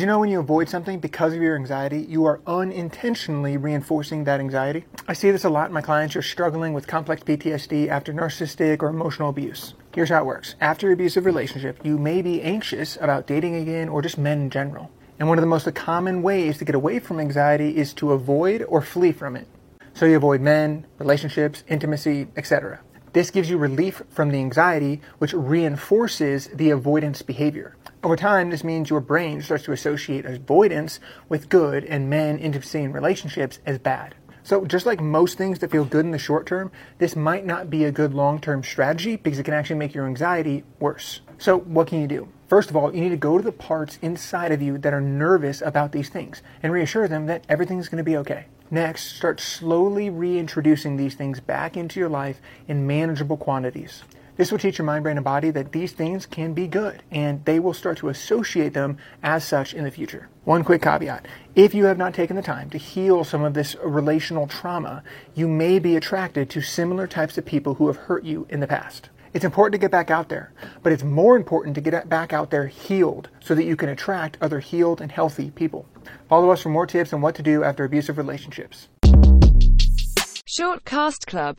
Did you know, when you avoid something because of your anxiety, you are unintentionally reinforcing that anxiety. I see this a lot in my clients who are struggling with complex PTSD after narcissistic or emotional abuse. Here's how it works after abusive relationship, you may be anxious about dating again or just men in general. And one of the most common ways to get away from anxiety is to avoid or flee from it. So you avoid men, relationships, intimacy, etc. This gives you relief from the anxiety, which reinforces the avoidance behavior. Over time, this means your brain starts to associate avoidance with good and men, intimacy, and relationships as bad. So, just like most things that feel good in the short term, this might not be a good long term strategy because it can actually make your anxiety worse. So, what can you do? First of all, you need to go to the parts inside of you that are nervous about these things and reassure them that everything's going to be okay. Next, start slowly reintroducing these things back into your life in manageable quantities. This will teach your mind, brain, and body that these things can be good, and they will start to associate them as such in the future. One quick caveat if you have not taken the time to heal some of this relational trauma, you may be attracted to similar types of people who have hurt you in the past. It's important to get back out there, but it's more important to get back out there healed so that you can attract other healed and healthy people. Follow us for more tips on what to do after abusive relationships. Short Cast Club